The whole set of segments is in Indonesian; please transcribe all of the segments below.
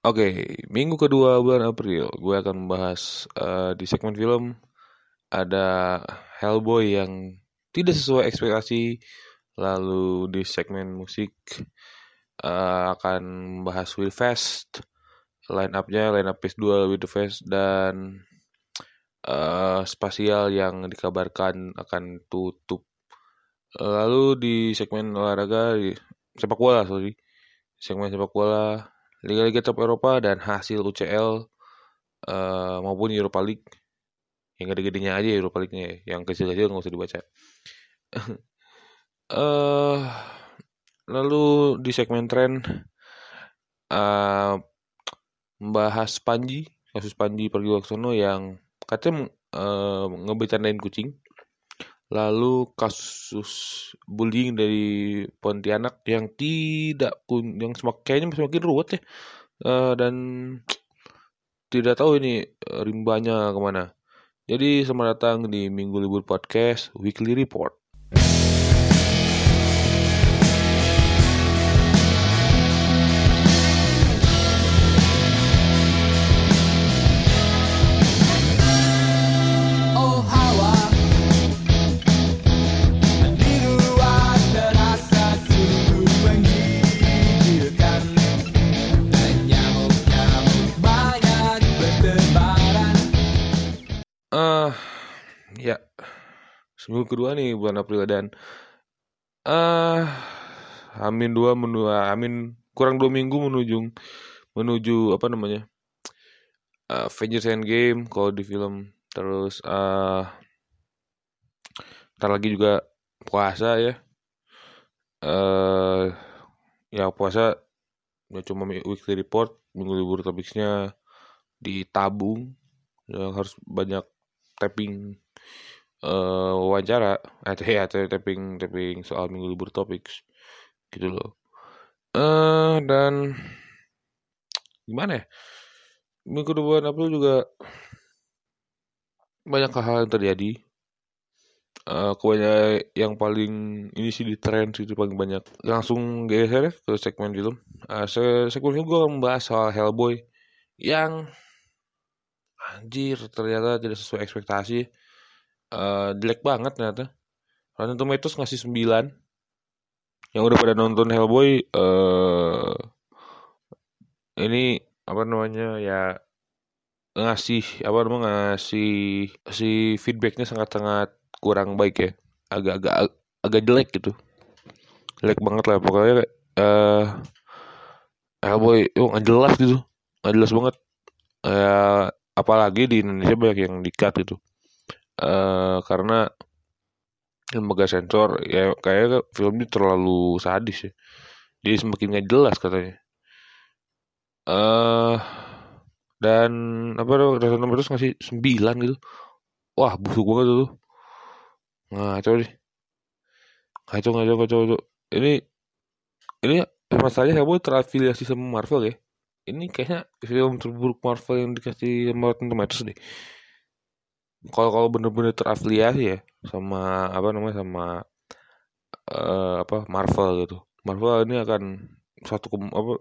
Oke, minggu kedua bulan April, gue akan membahas uh, di segmen film ada Hellboy yang tidak sesuai ekspektasi. Lalu di segmen musik uh, akan membahas Will Fest, line up-nya line up PS2 Will Fest dan uh, spasial yang dikabarkan akan tutup. Lalu di segmen olahraga sepak bola sorry, segmen sepak bola Liga-Liga top Eropa dan hasil UCL uh, eh, maupun Europa League. Yang gede-gedenya aja Europa League-nya ya. yang kecil-kecil nggak usah dibaca. Uh, lalu di segmen tren uh, membahas Panji kasus Panji pergi Waksono yang katanya uh, ngebecandain kucing Lalu kasus bullying dari Pontianak yang tidak pun yang semak, kayaknya semakin ruwet ya uh, dan tidak tahu ini uh, rimbanya ke mana. Jadi selamat datang di Minggu Libur Podcast Weekly Report. Seminggu kedua nih bulan April dan uh, Amin dua menu Amin kurang dua minggu menuju menuju apa namanya uh, Avengers Endgame kalau di film. Terus uh, ntar lagi juga puasa ya. Uh, ya puasa ya cuma weekly report minggu libur topiknya ditabung yang harus banyak tapping uh, wawancara. Atau ya atau tapping tapping soal minggu libur topik gitu loh. Uh, dan gimana ya? Minggu depan April juga banyak hal yang terjadi. Uh, kebanyakan yang paling ini sih di tren sih paling banyak. Langsung geser ya ke segmen film. Uh, segmen film gue membahas soal Hellboy yang anjir ternyata tidak sesuai ekspektasi uh, jelek banget ternyata. Rotten Tomatoes ngasih 9. Yang udah pada nonton Hellboy uh, ini apa namanya ya ngasih apa namanya ngasih si feedbacknya sangat-sangat kurang baik ya. Agak-agak agak jelek gitu. Jelek banget lah pokoknya uh, Hellboy oh nggak jelas gitu. Nggak jelas banget. Uh, apalagi di Indonesia banyak yang dikat gitu uh, karena lembaga sensor ya kayak film ini terlalu sadis ya. Jadi semakin gak jelas katanya. Eh uh, dan apa Rotten Tomatoes ngasih 9 gitu. Wah busuk banget tuh. Ngaco deh. Ngaco ngaco ngaco, ngaco. ini ini masalahnya kamu terafiliasi sama Marvel ya. Ini kayaknya film terburuk Marvel yang dikasih sama Rotten Tomatoes deh kalau kalau bener-bener terafiliasi ya sama apa namanya sama uh, apa Marvel gitu. Marvel ini akan satu ke, apa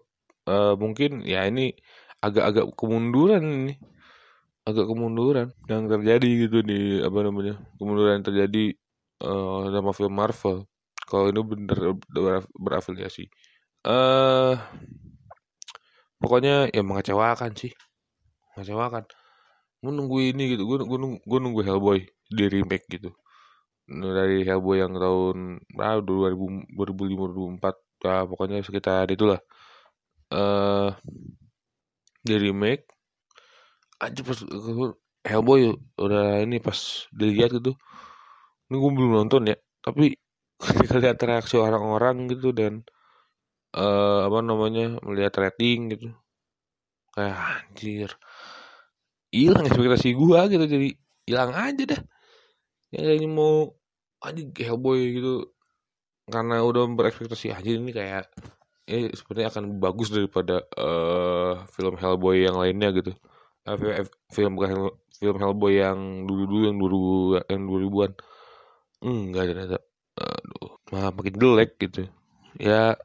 uh, mungkin ya ini agak-agak kemunduran ini. Agak kemunduran yang terjadi gitu di apa namanya kemunduran yang terjadi uh, sama film Marvel. Kalau ini bener ber, berafiliasi. Eh uh, pokoknya ya mengecewakan sih. Mengecewakan gue nunggu ini gitu gue gue nunggu, gue nunggu Hellboy di remake gitu. Dari Hellboy yang tahun ah, 2000 2005 2004 ya pokoknya sekitar itulah. Eh uh, di remake aja pas Hellboy udah ini pas dilihat gitu ini gue belum nonton ya. Tapi ketika lihat reaksi orang-orang gitu dan uh, apa namanya melihat rating gitu kayak anjir hilang ekspektasi gua gitu jadi hilang aja dah. Yang ini mau aja Hellboy gitu karena udah berekspektasi aja ini kayak ini sebenarnya akan bagus daripada uh, film Hellboy yang lainnya gitu. Uh, film bukan film Hellboy yang dulu-dulu yang dulu yang 2000-an enggak ternyata. Aduh malah makin jelek gitu. Ya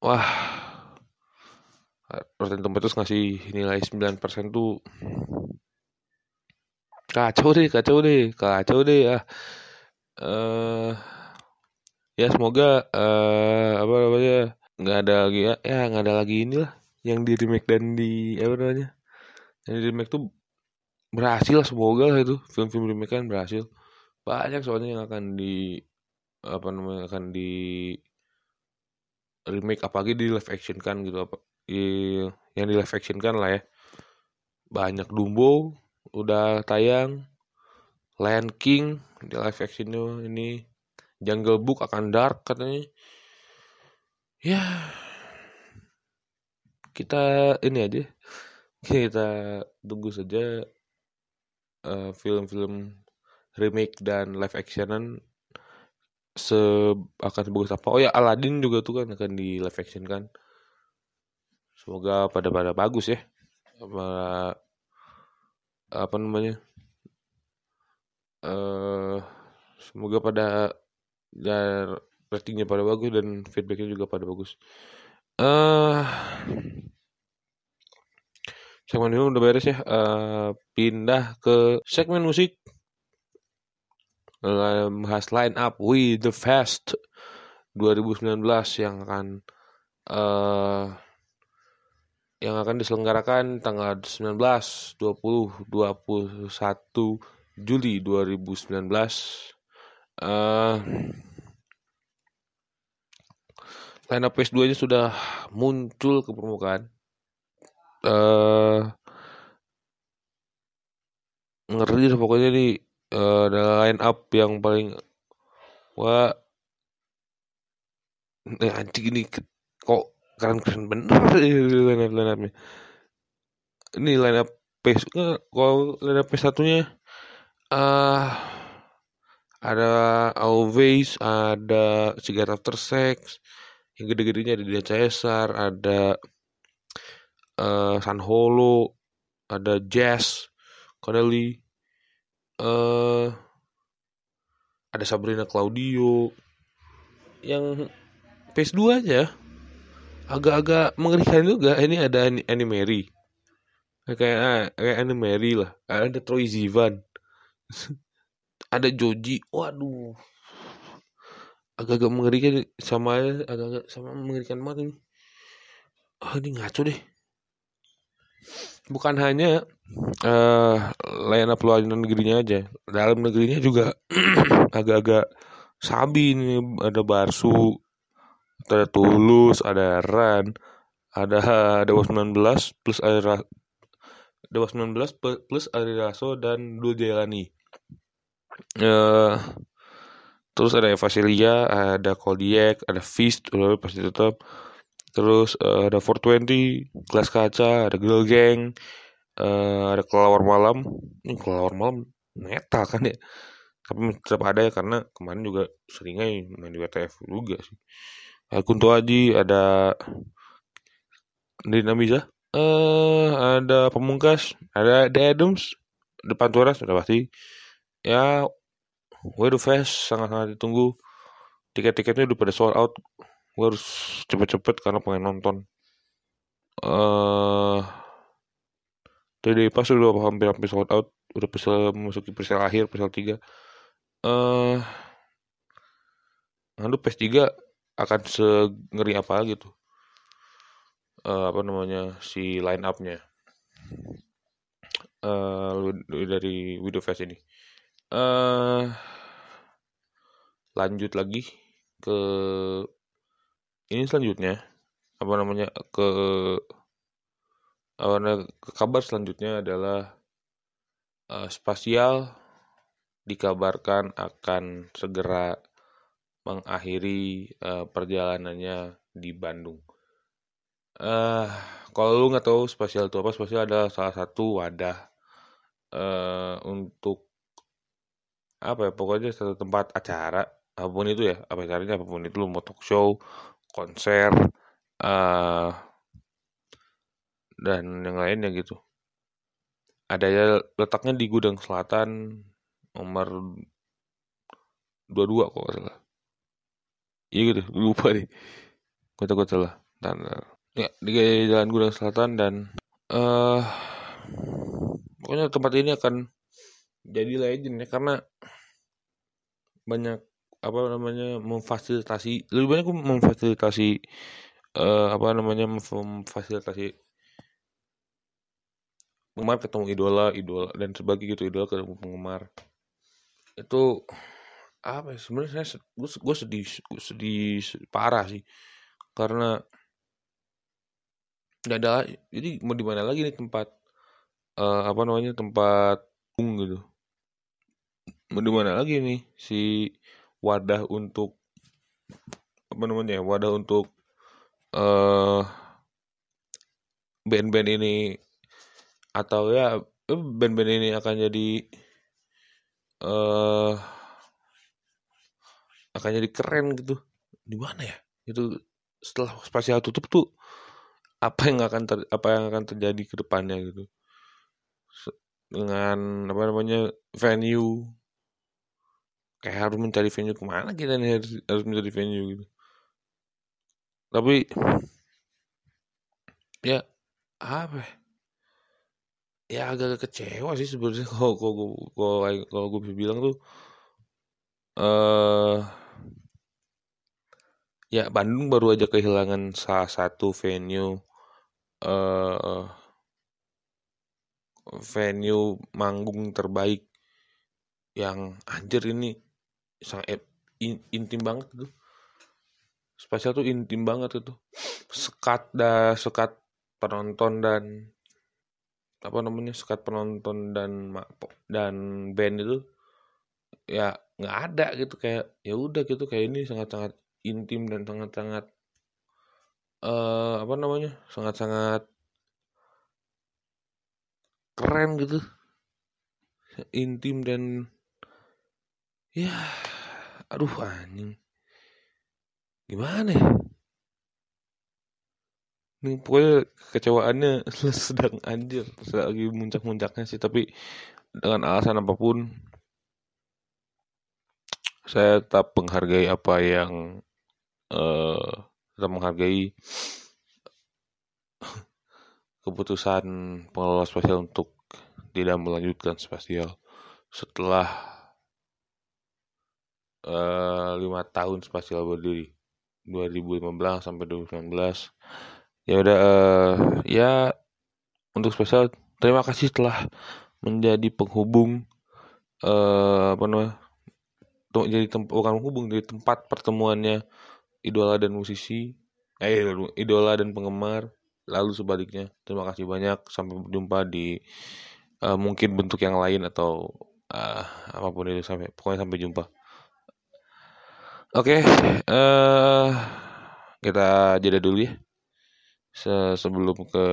wah Rotten Tomatoes ngasih nilai 9% tuh kacau deh, kacau deh, kacau deh ya. Uh, ya semoga uh, apa namanya nggak ada lagi ya, ya nggak ada lagi inilah yang di remake dan di apa namanya yang di remake tuh berhasil semoga lah itu film-film remake kan berhasil banyak soalnya yang akan di apa namanya akan di remake apalagi di live action kan gitu apa yang di live action kan lah ya. Banyak Dumbo udah tayang. Lion King di live actionnya ini. Jungle Book akan dark katanya. Ya kita ini aja. Kita tunggu saja uh, film-film remake dan live actionan se akan sebagus apa. Oh ya Aladdin juga tuh kan akan di live action kan semoga pada pada bagus ya. Apa apa namanya uh, semoga pada dan ratingnya pada bagus dan feedbacknya juga pada bagus. Uh, segmen ini udah beres ya. Uh, pindah ke segmen musik. Bahas line up We The Fast 2019 yang akan uh, yang akan diselenggarakan tanggal 19, 20, 21 Juli 2019. Uh, line up PS2 nya sudah muncul ke permukaan. Uh, ngeri pokoknya nih uh, ada line up yang paling wah eh, anjing ini kok keren keren bener line up line upnya ini line up PS kalau line up PS satunya uh, ada Always ada Cigarette After Sex yang gede-gedenya ada Dia Caesar ada uh, San Holo ada Jazz Connelly uh, ada Sabrina Claudio. Yang PS2 aja agak-agak mengerikan juga. Ini ada Annie Mary. Kayak ah, kayak Mary lah. Ada Troy Zivan ada Joji. Waduh. Agak-agak mengerikan sama agak-agak sama mengerikan banget ini. Oh ini ngaco deh. Bukan hanya uh, layanan luar negerinya aja. Dalam negerinya juga agak-agak sabi ini. Ada Barsu ada Tulus ada Ran ada Dewa 19 plus Aira Dewa 19 plus Ari Raso dan Dul Jailani uh, terus ada Eva Celia ada Kodiak ada Fist udah pasti tetap terus uh, ada 420 kelas kaca ada Girl Gang uh, ada kelawar malam. Ini kelawar malam metal kan ya? Tapi tetap ada ya karena kemarin juga seringnya main di WTF juga sih. ada Kunto Aji ada Dinamiza eh uh, ada Pemungkas ada The Adams depan suara sudah pasti. Ya Way Fest sangat-sangat ditunggu. Tiket-tiketnya udah pada sold out. Gue harus cepet-cepet karena pengen nonton. Eh uh, TDI pas udah hampir-hampir sold out. Udah bisa memasuki persel akhir persel 3 eh uh, lalu PS3 akan sengeri apa gitu. Uh, apa namanya si line up-nya uh, dari Widow Fest ini. Uh, lanjut lagi ke ini selanjutnya. Apa namanya ke apa namanya ke kabar selanjutnya adalah uh, spasial dikabarkan akan segera mengakhiri uh, perjalanannya di Bandung. Uh, kalau lu nggak tahu spasial itu apa, spasial adalah salah satu wadah uh, untuk apa ya pokoknya satu tempat acara apa pun itu ya apa acaranya apa pun itu lu mau talk show konser uh, dan yang lainnya gitu ada ya letaknya di gudang selatan nomor 22 kok salah iya gitu lupa deh. Kota kota lah. Dan ya di Jalan Gudang Selatan dan uh, pokoknya tempat ini akan jadi legend ya karena banyak apa namanya memfasilitasi lebih banyak memfasilitasi uh, apa namanya memfasilitasi penggemar ketemu idola idola dan sebagainya gitu idola ketemu penggemar. Itu apa ya sebenarnya saya gue, gue sedih gue sedih parah sih. Karena nggak ada jadi mau di mana lagi nih tempat uh, apa namanya tempat bung gitu. Mau di mana lagi nih si wadah untuk apa namanya wadah untuk uh, band-band ini. Atau ya eh, band-band ini akan jadi uh, akan jadi keren gitu. Di mana ya? Itu setelah spasial tutup tuh apa yang akan ter, apa yang akan terjadi ke depannya gitu. Dengan apa namanya venue. Kayak harus mencari venue ke mana kita nih harus, harus mencari venue gitu. Tapi ya apa ya, ya agak kecewa sih sebenarnya kalau kalau kalau gue bilang tuh eh uh, ya Bandung baru aja kehilangan salah satu venue uh, venue manggung terbaik yang anjir ini sangat in, intim banget tuh. Spesial tuh intim banget itu. Sekat dah sekat penonton dan apa namanya sekat penonton dan dan band itu ya nggak ada gitu kayak ya udah gitu kayak ini sangat sangat intim dan sangat sangat uh, apa namanya sangat sangat keren gitu. Intim dan ya aduh anjing. Gimana ya? Ini pokoknya kecewaannya sedang anjir lagi muncak-muncaknya sih tapi dengan alasan apa pun saya tetap menghargai apa yang uh, tetap menghargai keputusan pengelola spasial untuk tidak melanjutkan spasial setelah eh, lima uh, tahun spasial berdiri 2015 sampai 2019 ya udah uh, ya untuk spesial terima kasih telah menjadi penghubung uh, apa namanya jadi tempat bukan penghubung jadi tempat pertemuannya idola dan musisi eh idola dan penggemar lalu sebaliknya. Terima kasih banyak sampai berjumpa di uh, mungkin bentuk yang lain atau uh, apa pun itu sampai pokoknya sampai jumpa. Oke okay, uh, kita jeda dulu ya Se sebelum ke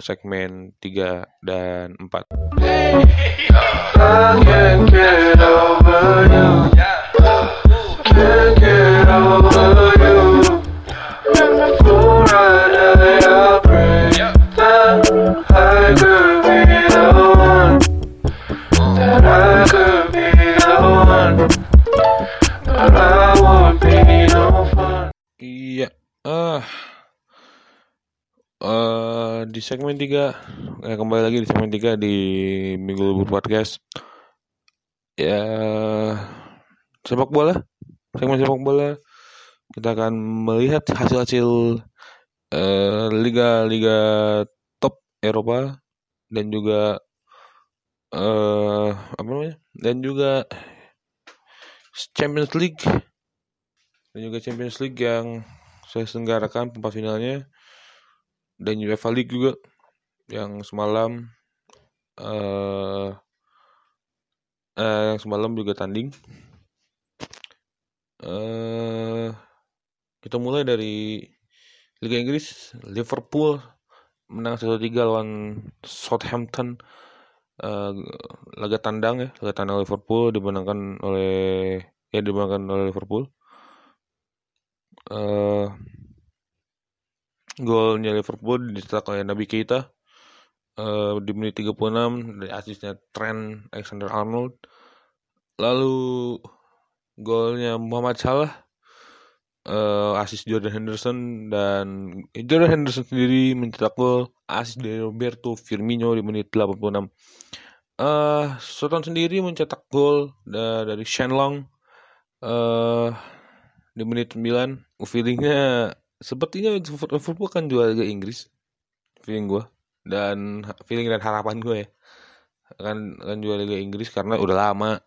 segmen 3 dan 4 Iya. Di segmen 3 eh, kembali lagi di segmen 3 di Minggu Libur Podcast. Ya sepak bola, segmen sepak bola kita akan melihat hasil-hasil uh, liga-liga top Eropa dan juga uh, apa namanya? Dan juga Champions League dan juga Champions League yang saya selenggarakan empat finalnya dan UEFA League juga yang semalam uh, uh, yang semalam juga tanding. Uh, kita mulai dari Liga Inggris. Liverpool menang 1-3 lawan Southampton. Uh, laga tandang ya laga tandang Liverpool dimenangkan oleh ya dimenangkan oleh Liverpool. Uh, golnya Liverpool dicetak oleh Nabi Keita uh, di menit 36 dari asisnya Trent Alexander Arnold. Lalu golnya Muhammad Salah uh, asis Jordan Henderson dan Jordan Henderson sendiri mencetak gol asis dari Roberto Firmino di menit 86 uh, Soton sendiri mencetak gol dari Shenlong uh, di menit 9 feelingnya sepertinya Liverpool kan juara Liga Inggris feeling gue dan feeling dan harapan gue ya kan kan juara Liga Inggris karena udah lama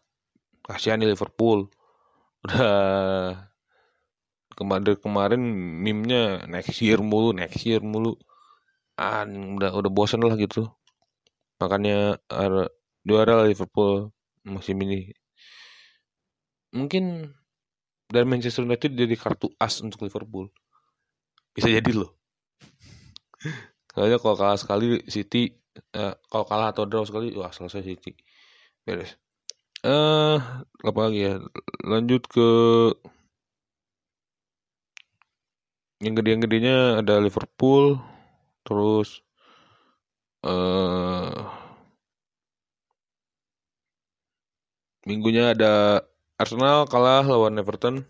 kasihan di Liverpool. Udah kemarin kemarin mimnya next year mulu next year mulu. Ah udah udah bosan lah gitu. Makanya juara Liverpool musim ini. Mungkin dan Manchester United jadi kartu as untuk Liverpool bisa jadi loh. Soalnya kalau kalah sekali City eh, kalau kalah atau draw sekali wah selesai City. Beres. Eh uh, apa lagi ya? Lanjut ke yang gede-gedenya ada Liverpool terus uh, minggunya ada Arsenal kalah lawan Everton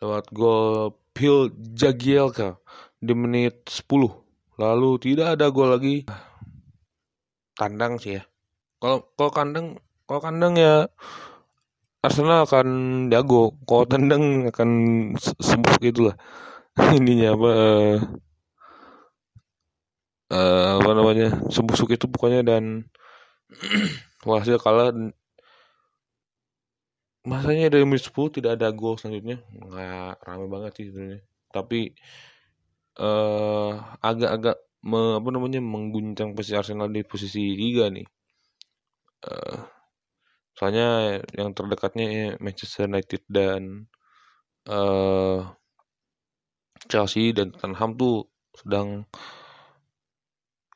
lewat gol Phil Jagielka di menit 10 lalu tidak ada gol lagi. Kandang sih ya. Kalau kalau kandang kalau kandang ya Arsenal akan jago. Kalau tendang akan sembuh gitu lah ininya apa uh, uh, apa namanya? Sebusuk itu pokoknya dan hasil kalah masanya dari menit 10 tidak ada gol selanjutnya. Nggak rame banget sih sebenarnya. Tapi uh, agak-agak me, apa namanya mengguncang posisi Arsenal di posisi 3 nih. Uh, soalnya yang terdekatnya Manchester United dan uh, Chelsea dan Tottenham tuh sedang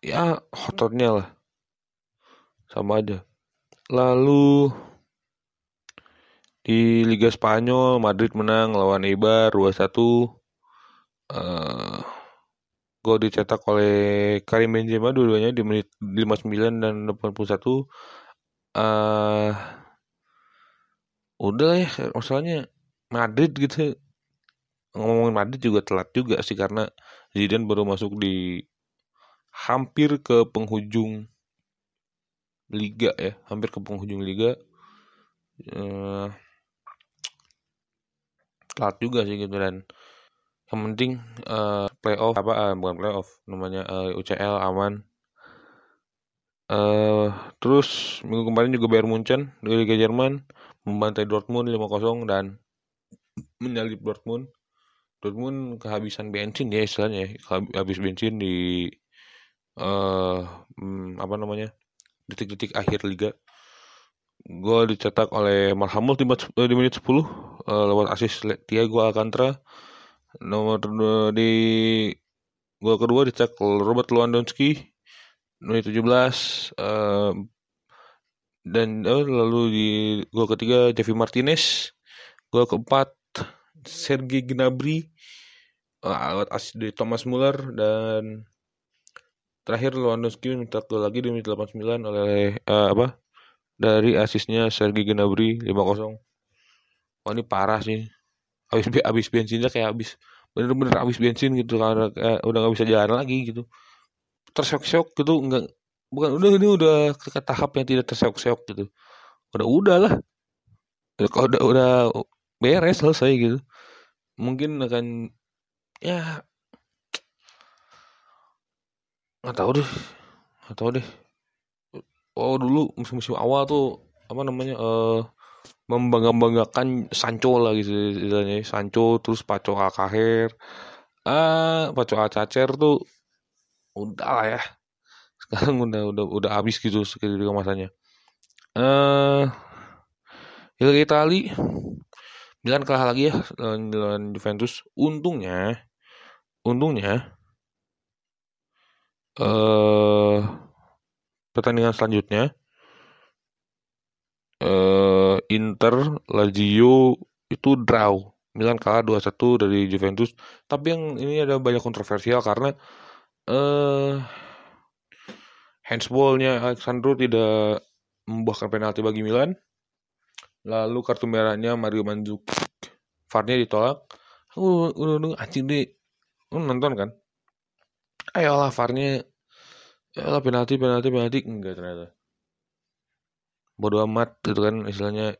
ya hototnya lah. Sama aja. Lalu di Liga Spanyol Madrid menang lawan Eibar 2-1 uh, gol dicetak oleh Karim Benzema dua-duanya di menit 59 dan 81 uh, udah ya masalahnya Madrid gitu. Ngomongin Madrid juga telat juga sih karena Zidane baru masuk di hampir ke penghujung liga ya, hampir ke penghujung liga. Uh, telat juga sih gitu dan. Yang penting uh, playoff apa uh, bukan playoff namanya uh, UCL aman. Uh, terus minggu kemarin juga Bayern Munchen di Liga Jerman membantai Dortmund 5-0 dan menyalip Dortmund. Dortmund kehabisan bensin ya istilahnya habis bensin di uh, apa namanya detik-detik akhir liga gol dicetak oleh Marhamul di, di menit 10 uh, lewat asis Thiago Alcantara. Nomor di gol kedua dicetak Robert Lewandowski menit 17 uh, dan uh, lalu di gol ketiga Javi Martinez gol keempat Sergei Gnabry lewat asis dari Thomas Muller dan terakhir Lewandowski minta gol lagi di menit 89 oleh uh, apa dari asisnya Sergei Gnabry 5-0 wah ini parah sih. Habis habis bensinnya kayak habis bener-bener habis bensin gitu karena kayak udah nggak bisa jalan lagi gitu. Terseok-seok gitu enggak bukan udah ini udah ke tahap yang tidak terseok-seok gitu. Udah udah lah kalau udah udah beres selesai gitu. Mungkin akan ya nggak tahu deh. Nggak tahu deh oh dulu musim-musim awal tuh apa namanya uh, membangga-banggakan Sancho lah gitu istilahnya. Sancho terus Paco Alcaher ah Paco Alcacer tuh udah lah ya. Sekarang udah udah udah habis gitu sekitar masanya eh uh, Itali Milan kalah lagi ya lawan Juventus. Untungnya, untungnya eh pertandingan selanjutnya eh Inter Lazio itu draw. Milan kalah 2-1 dari Juventus. Tapi yang ini ada banyak kontroversial karena eh handsballnya Alexandro tidak membuahkan penalti bagi Milan Lalu kartu merahnya Mario Mandzukic. Farnya ditolak. uh, udah udah anjing deh lu nonton kan ayolah farnya ayolah penalti penalti penalti. Enggak ternyata. Bodoh amat gitu kan istilahnya.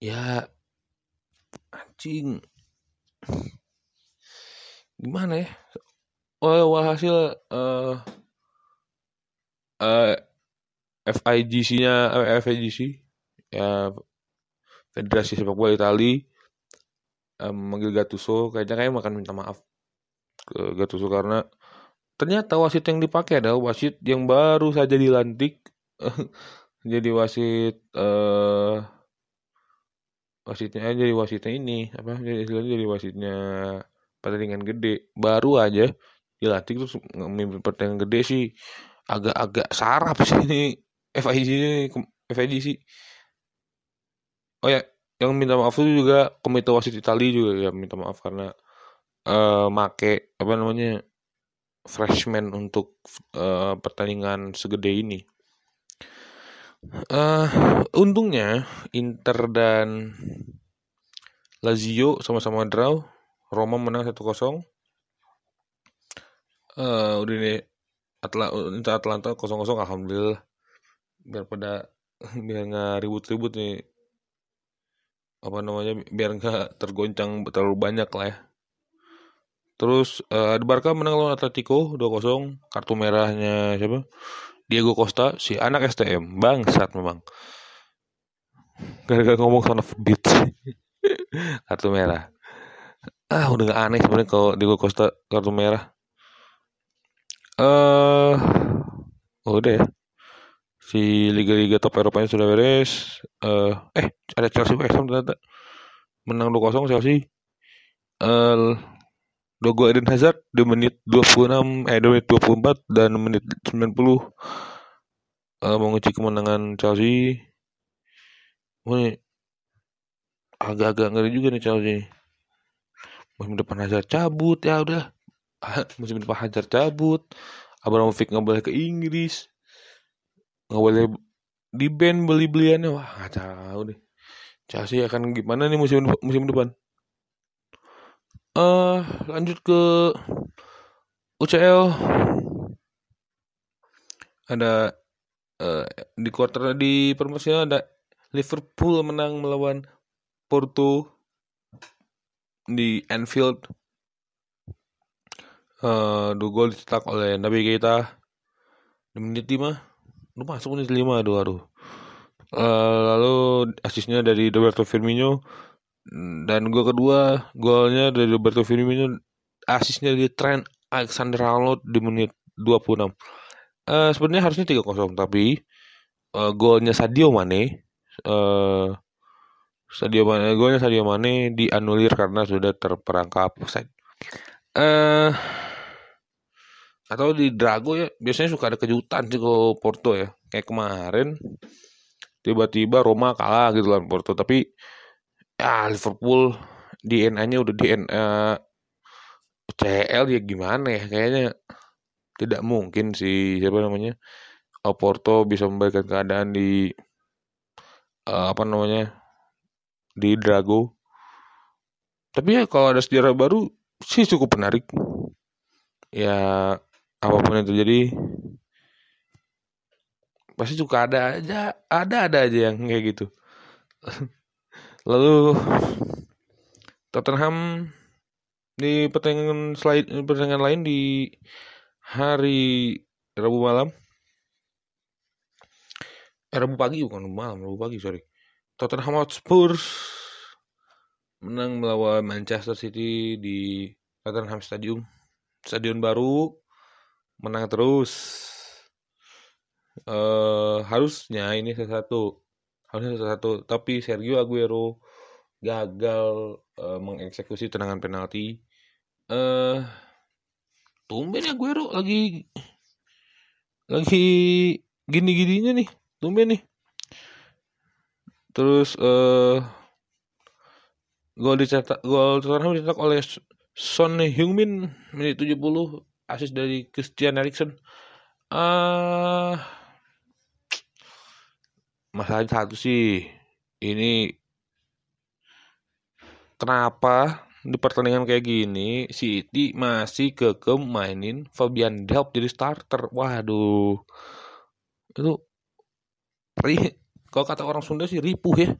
Ya anjing. Gimana ya? Oh hasil uh, uh, FIGC-nya uh, FIGC ya Federasi Sepak Bola Itali um, manggil Gattuso. Kayaknya kayak makan minta maaf ke Gattuso karena ternyata wasit yang dipakai adalah wasit yang baru saja dilantik. Jadi wasit uh, wasitnya aja jadi wasitnya ini apa jadi jadi wasitnya pertandingan gede. Baru aja dilatih terus memimpin pertandingan gede sih. Agak-agak sarap sih ini. FIG ini FIG sih. Oh ya yang minta maaf itu juga komite wasit Italia juga ya minta maaf karena uh, make apa namanya freshman untuk uh, pertandingan segede ini? Uh, untungnya Inter dan Lazio sama-sama draw. Roma menang 1-0 uh, udah nih Atla Atlanta 0-0 alhamdulillah. Biar pada biar nggak ribut-ribut nih. Apa namanya biar nggak tergoncang terlalu banyak lah ya. Terus uh, Barca menang lawan Atletico 2-0, kartu merahnya siapa? Diego Costa, si anak STM, bangsat memang. Gara-gara ngomong son of bitch. kartu merah. Ah, udah gak aneh sebenarnya kalau Diego Costa kartu merah. Eh, uh, udah ya si liga-liga top Eropa sudah beres. Uh, eh, ada Chelsea West Ham ternyata menang 2-0 Chelsea. Uh, dua gol Eden Hazard di menit 26 eh di menit 24 dan menit 90 uh, mengunci kemenangan Chelsea. Ini agak-agak ngeri juga nih Chelsea. Musim depan Hazard cabut ya udah. Musim depan Hazard cabut. Abramovich nggak boleh ke Inggris nggak boleh di band beli beliannya wah nggak tahu deh Chelsea akan gimana nih musim musim depan uh, lanjut ke UCL ada uh, di quarter di permusian ada Liverpool menang melawan Porto di Anfield. Uh, dua gol dicetak oleh Nabi Keita. Di menit 5 lu masuk nih lima aduh aduh. Uh, lalu asisnya dari Roberto Firmino dan gol kedua golnya dari Roberto Firmino asisnya dari Trent Alexander Arnold di menit 26 uh, eh, sebenarnya harusnya 3-0 tapi uh, golnya Sadio Mane uh, Sadio Mane golnya Sadio Mane dianulir karena sudah terperangkap offside. uh, atau di Drago ya biasanya suka ada kejutan sih kalau Porto ya kayak kemarin tiba-tiba Roma kalah gitu lawan Porto tapi ya Liverpool di NA-nya udah di NA CL ya gimana ya? Kayaknya tidak mungkin sih siapa namanya Porto bisa memberikan keadaan di uh, apa namanya di Drago. Tapi ya kalau ada sejarah baru sih cukup menarik. Ya apa pun yang terjadi pasti suka ada aja ada ada aja yang kayak gitu lalu Tottenham di pertandingan selain pertandingan lain di hari Rabu malam. Eh, Rabu pagi bukan malam Rabu pagi sorry. Tottenham Hotspur menang melawan Manchester City di Tottenham Stadium. Stadion baru menang terus. Uh, harusnya ini satu harusnya satu tapi Sergio Aguero gagal uh, mengeksekusi tendangan penalti. Eh uh, tumben Aguero lagi lagi gini-gininya nih. Tumben nih. Terus eh uh, gol dicetak gol Tottenham dicetak oleh Son Heung-min menit 70 asis dari Christian Eriksen. Uh, masalah satu sih ini kenapa di pertandingan kayak gini City masih keke mainin Fabian Delp jadi starter. Waduh. Itu kalau kata orang Sunda sih ripuh ya.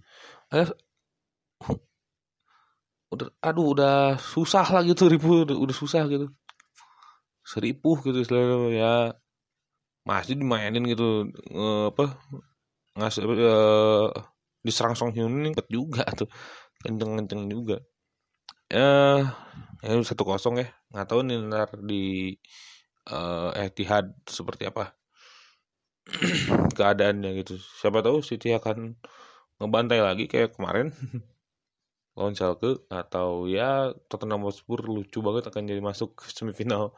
Udah aduh udah susah lah gitu ripuh udah, udah susah gitu. Seripuh gitu selalu ya masih dimainin gitu nge, apa ngasih uh, diserang Song Hyun juga tuh. Kenceng-kenceng juga. Eh ya satu kosong ya. Nggak tahu nih ntar di uh, Etihad seperti apa. Keadaannya gitu. Siapa tahu City akan ngebantai lagi kayak kemarin. Lawan Schalke atau ya Tottenham Hotspur lucu banget akan jadi masuk semifinal.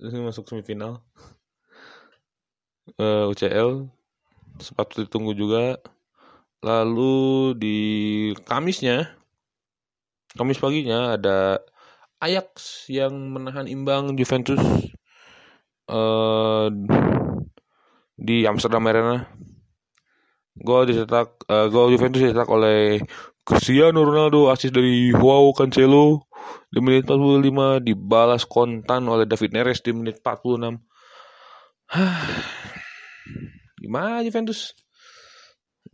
Masuk semifinal. Uh, UCL sepatu ditunggu juga lalu di Kamisnya Kamis paginya ada Ajax yang menahan imbang Juventus uh, di Amsterdam Arena. Gol dicetak uh, gol Juventus dicetak oleh Cristiano Ronaldo asis dari Joao Cancelo di menit 45 dibalas kontan oleh David Neres di menit 46. Gimana Juventus?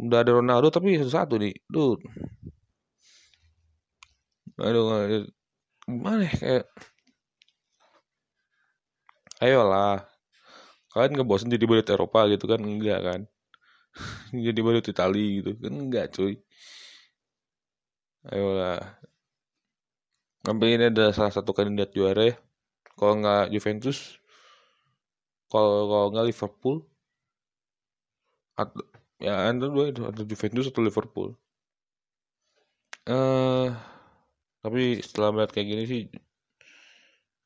Udah ada Ronaldo tapi satu-satu nih. Duh, aduh gimana ya kayak ayolah. Kalian nggak bosan jadi badut Eropa gitu kan? Enggak kan? Jadi badut Itali gitu kan? Enggak cuy. Ayolah. Ngambil ini adalah salah satu kandidat juara ya. Kalau nggak Juventus kalau kalau nggak Liverpool atau ya anda dua itu atau Juventus atau Liverpool. Eh uh, tapi setelah melihat kayak gini sih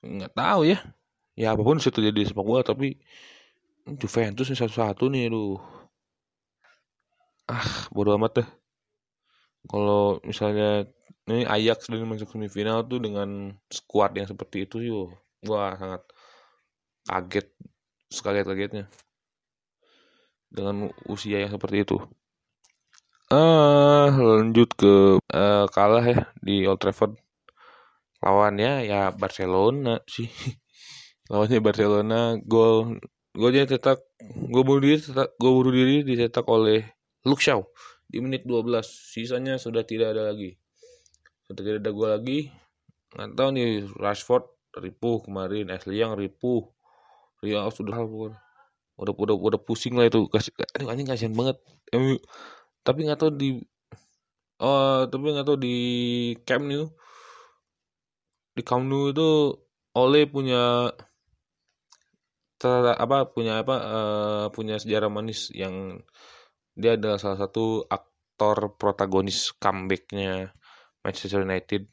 nggak tahu ya. Ya apa pun sih terjadi sepak bola tapi Juventus nih satu-satu nih aduh. Ah bodo amat deh. Kalau misalnya ini Ajax dan masuk semifinal tuh dengan skuad yang seperti itu yuk wah sangat kaget sekaget-kagetnya dengan usia yang seperti itu uh, lanjut ke uh, kalah ya di Old Trafford. Lawannya ya Barcelona sih. Lawannya Barcelona gol golnya cetak gol bunuh diri cetak gol bunuh diri dicetak oleh Luke Shaw di menit 12. Sisanya sudah tidak ada lagi. Sudah tidak ada gol lagi. Nggak tahu nih Rashford ripuh kemarin, Ashley yang ripuh. Real sudah udah udah udah pusing lah itu. Kasih aduh anjing kasihan banget. Tapi nggak tahu di oh tapi nggak tahu di Camp Nou di Camp Nou itu Ole punya apa punya apa uh, punya sejarah manis yang dia adalah salah satu aktor protagonis comebacknya Manchester United.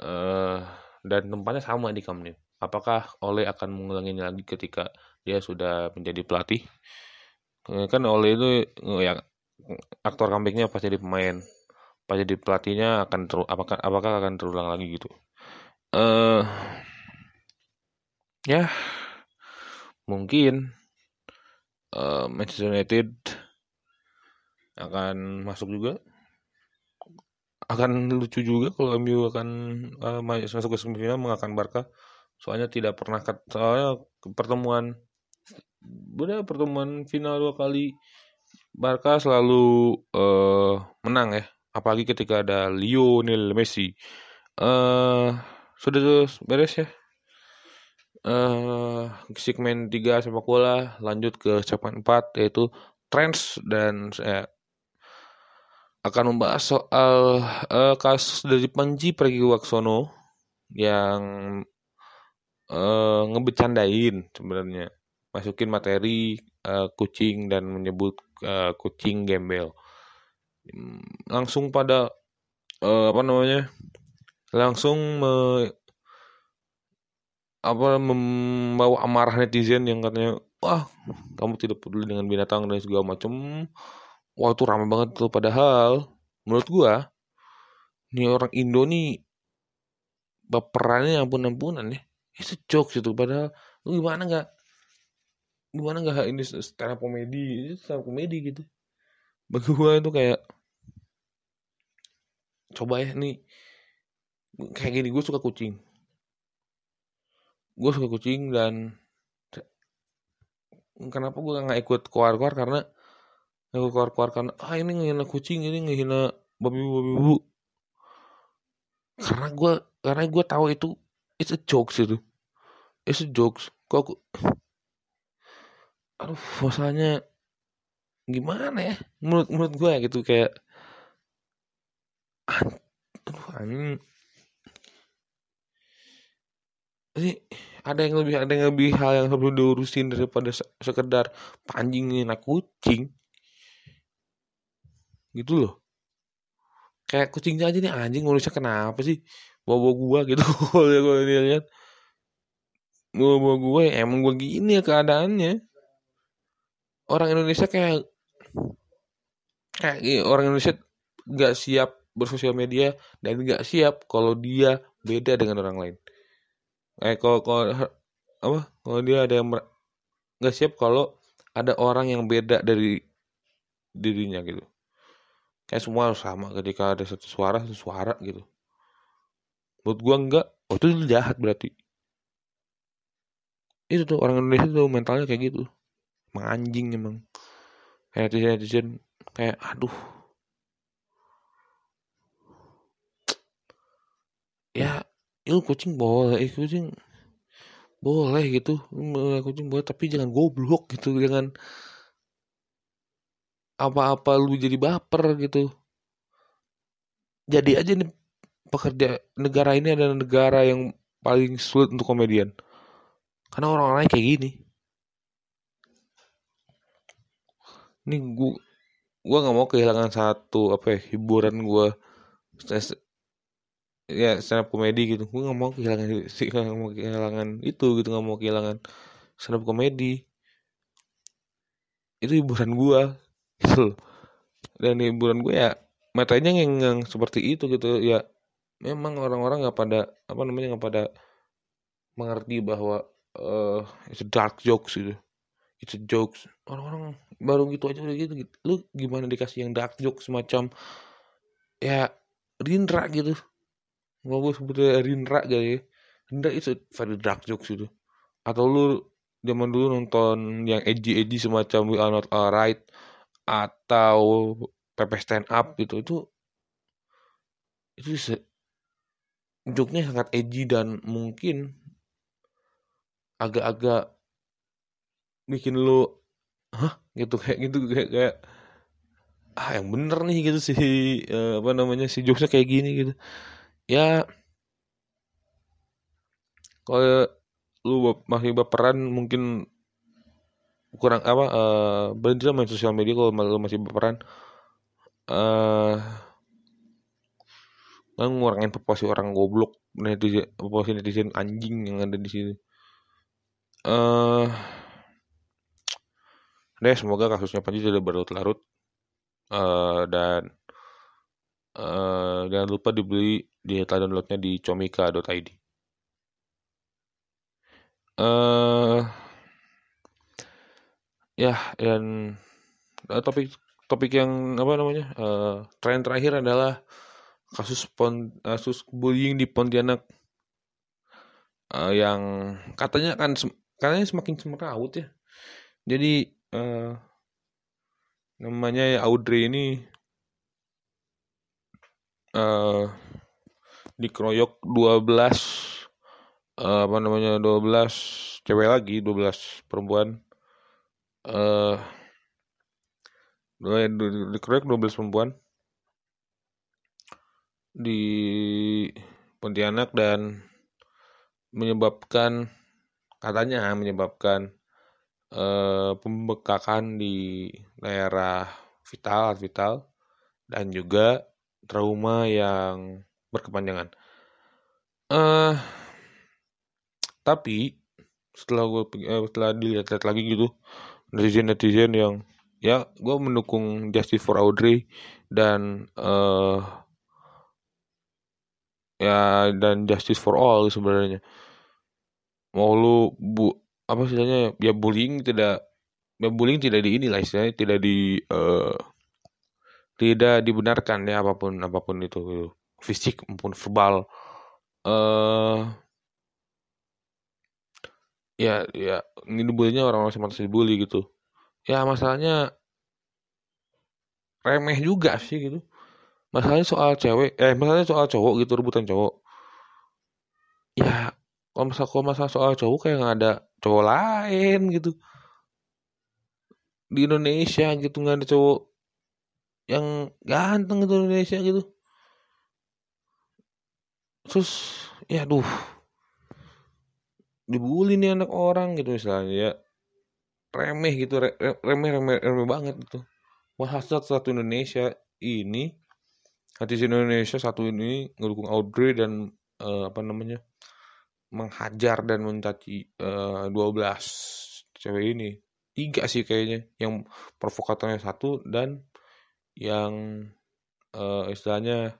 Uh, dan tempatnya sama di Camp Nou. Apakah Ole akan mengulanginya lagi ketika dia sudah menjadi pelatih? Kan Ole itu ya aktor comebacknya pas jadi pemain. Pas jadi pelatihnya akan teru apakah apakah akan terulang lagi gitu? Uh, ya mungkin uh, Manchester United akan masuk juga. Akan lucu juga kalau MU akan uh, masuk ke semifinal mengalahkan Barca. Soalnya tidak pernah soalnya pertemuan udah pertemuan final dua kali Barca selalu uh, menang ya, apalagi ketika ada Lionel Messi. Uh, sudah beres ya. Uh, segmen 3 sepak bola lanjut ke segmen 4 yaitu trends dan saya akan membahas soal uh, kasus dari Panji Pragiwaksono yang uh, ngebecandain sebenarnya masukin materi uh, kucing dan menyebut uh, kucing gembel. Langsung pada uh, apa namanya langsung me, apa membawa amarah netizen yang katanya wah kamu tidak peduli dengan binatang dan segala macam wah itu ramai banget tuh. Padahal menurut gua ini orang Indo nih baperannya ampun ampunan ya itu jokes itu. Padahal lu gimana nggak gimana nggak ini stand komedi? Stand komedi gitu. Bagi gue itu kayak coba ya nih. Kayak gini gue suka kucing. Gue suka kucing dan kenapa gue nggak ikut keluar-keluar? Karena ikut keluar-keluar karena ah ini ngehina kucing ini ngehina babi babi bu karena gue karena gue tahu itu itu jokes itu. Itu jokes. Kok aduh masalahnya gimana ya? Menurut menurut gue gitu kayak aduh anjing. Ini ada yang lebih ada yang lebih hal yang perlu diurusin daripada sekedar panjingin anak kucing. Gitu loh. Kayak kucingnya aja nih anjing ngurusnya kenapa sih? Bawa gua gitu kalau gue lihat. Bawa bawa gua ya emang gua gini ya keadaannya orang Indonesia kayak kayak orang Indonesia nggak siap bersosial media dan nggak siap kalau dia beda dengan orang lain. Eh kalau kalau apa kalau dia ada yang nggak siap kalau ada orang yang beda dari dirinya gitu. Kayak semua sama ketika ada satu suara satu suara gitu. Buat gua enggak, oh itu jahat berarti. Itu tuh orang Indonesia tuh mentalnya kayak gitu. Emang anjing emang. Kayak netizen netizen kayak aduh. Ya itu kucing boleh kucing boleh gitu. Kucing boleh tapi jangan goblok gitu jangan apa-apa lu jadi baper gitu. Jadi aja nih pekerja negara ini adalah negara yang paling sulit untuk komedian. Karena orang-orang kayak gini ini gua gua nggak mau kehilangan satu apa ya hiburan gua. Ya stand up komedi gitu. Gue nggak mau kehilangan sih mau kehilangan itu gitu nggak mau kehilangan stand up komedi. Itu hiburan gue gitu dan hiburan gue ya matanya yang, yang seperti itu gitu. Ya memang orang-orang nggak pada apa namanya nggak pada mengerti bahwa uh, itu dark jokes gitu. Itu jokes. Orang-orang baru gitu aja udah gitu, gitu. Lu gimana dikasih yang dark jokes semacam ya Rindra gitu? Gak gue sebutnya Rindra gak ya. Rindra itu very dark jokes itu. Atau lu zaman dulu nonton yang edgy edgy semacam We Are Not Alright atau Pepe Stand Up gitu itu itu se joknya sangat edgy dan mungkin agak-agak bikin lu hah? Gitu kayak gitu kayak kayak ah yang bener nih gitu sih uh, apa namanya si jokesnya kayak gini gitu. Ya kalau lu masih berperan mungkin kurang apa uh, berhenti main sosial media kalau lu masih berperan uh, kan ngurangin populasi orang goblok netizen populasi netizen anjing yang ada di sini. Uh, deh semoga kasusnya Panji tidak berlarut-larut uh, dan uh, jangan lupa dibeli di downloadnya di comika.id. Uh, eh, ya dan uh, topik topik yang apa namanya uh, tren terakhir adalah kasus pon, kasus bullying di Pontianak uh, yang katanya kan katanya semakin semeraut ya. Jadi uh, namanya Audrey ini uh, dikeroyok 12 uh, apa namanya 12 cewek lagi 12 perempuan. Eh uh, dikeroyok 12 perempuan di Pontianak dan menyebabkan katanya menyebabkan uh, pembekakan di daerah vital vital dan juga trauma yang berkepanjangan. Uh, tapi setelah gue uh, setelah dilihat-lihat lagi gitu netizen netizen yang ya gue mendukung Justice for Audrey dan uh, ya dan Justice for All sebenarnya mau lu bu apa istilahnya ya bullying tidak ya bullying tidak di inilah istilahnya tidak di uh, tidak dibenarkan ya apa pun apa pun itu gitu. fisik maupun verbal. Eh ya ya ini bulinya orang-orang semata dibully gitu. Ya masalahnya remeh juga sih gitu. Masalahnya soal cewek eh masalahnya soal cowok gitu rebutan cowok. Ya kalau masalah kalau masalah soal cowok kayak nggak ada cowok lain gitu. Di Indonesia gitu nggak ada cowok yang ganteng gitu Indonesia gitu. Terus ya duh dibully nih anak orang gitu misalnya ya. Remeh gitu remeh remeh remeh banget gitu. Wah satu Indonesia ini hati Indonesia satu ini ngedukung Audrey dan uh, apa namanya menghajar dan mencaci uh, eh, 12 cewek ini. Tiga sih kayaknya yang provokatornya satu dan yang uh, istilahnya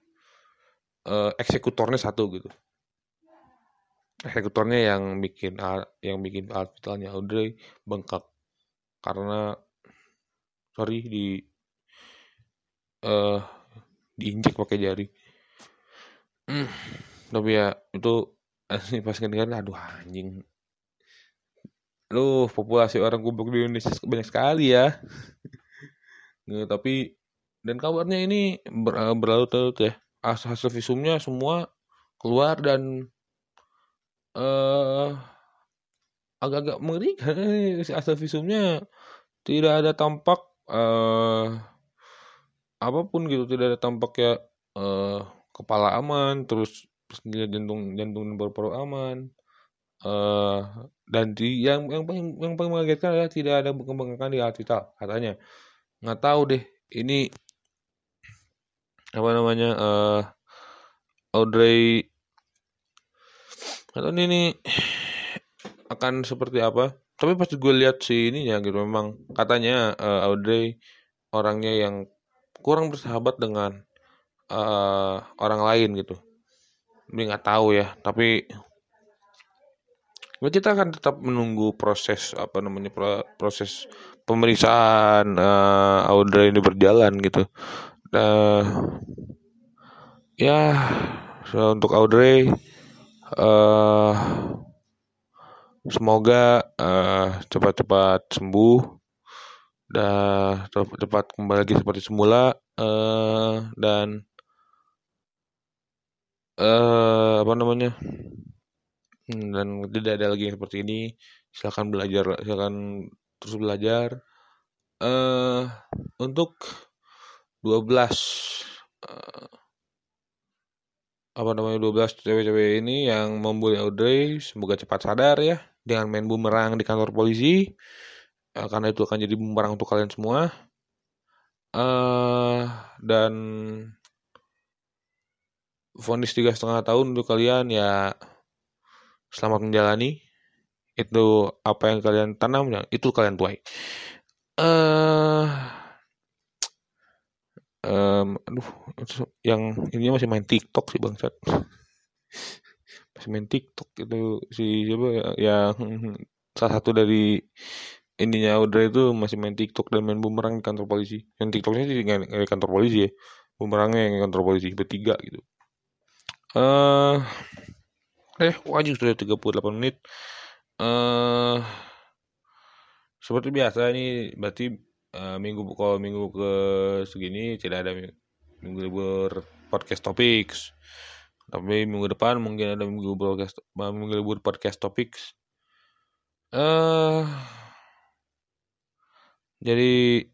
uh, eksekutornya satu gitu. Eksekutornya yang bikin yang bikin hospitalnya Audrey bengkak karena sorry di uh, diinjek pakai jari. Hmm, tapi ya itu pas kan aduh anjing. Lu populasi orang goblok di Indonesia banyak sekali ya. Nah, tapi dan kabarnya ini ber, berlalu ya. Hasil visumnya semua keluar dan uh, agak-agak mengerikan asal visumnya. Tidak ada tampak uh, apa pun gitu tidak ada tampak ya uh, kepala aman terus jantung jantung dan paru-paru aman. Uh, dan di yang yang paling yang paling mengagetkan adalah tidak ada perkembangan di alat vital katanya. Nggak tahu deh ini apa namanya uh, Audrey atau ini akan seperti apa. Tapi pas gue lihat si ini ya gitu memang katanya uh, Audrey orangnya yang kurang bersahabat dengan uh, orang lain gitu ini nggak tahu ya tapi kita akan tetap menunggu proses apa namanya proses pemeriksaan uh, Audrey ini berjalan gitu. Uh, ya so untuk Audrey uh, semoga cepat cepat-cepat sembuh dan cepat kembali lagi seperti semula uh, dan uh, apa namanya? Hmm, dan tidak ada lagi yang seperti ini. Silakan belajar silakan terus belajar. Uh, untuk 12 uh, apa namanya 12 cewek-cewek ini yang membuli Audrey semoga cepat sadar ya. Dengan main bumerang di kantor polisi. Uh, karena itu akan jadi bumerang untuk kalian semua. Uh, dan vonis tiga setengah tahun untuk kalian ya selamat menjalani. Itu apa yang kalian tanam ya itu kalian tuai uh, um, aduh yang ini masih main TikTok sih bangsat. Masih main TikTok itu si siapa ya yang salah satu dari ininya Audrey itu masih main TikTok dan main bumerang di kantor polisi. Yang TikToknya sih di kantor polisi ya bumerangnya yang di kantor polisi bertiga gitu. eh uh, eh wajib sudah 38 menit. Uh, seperti biasa ini berarti uh, minggu kalau minggu ke segini tidak ada minggu libur podcast topics. Tapi minggu depan mungkin ada minggu podcast minggu libur podcast topics. Uh, jadi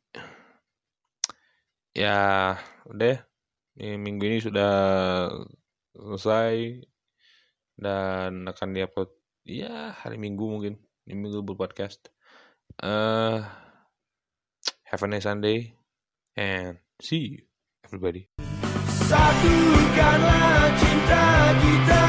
ya udah. Ini minggu ini sudah selesai dan akan diupload ya hari minggu mungkin ini minggu berpodcast uh, Have a nice Sunday and see you everybody. Satukanlah cinta kita.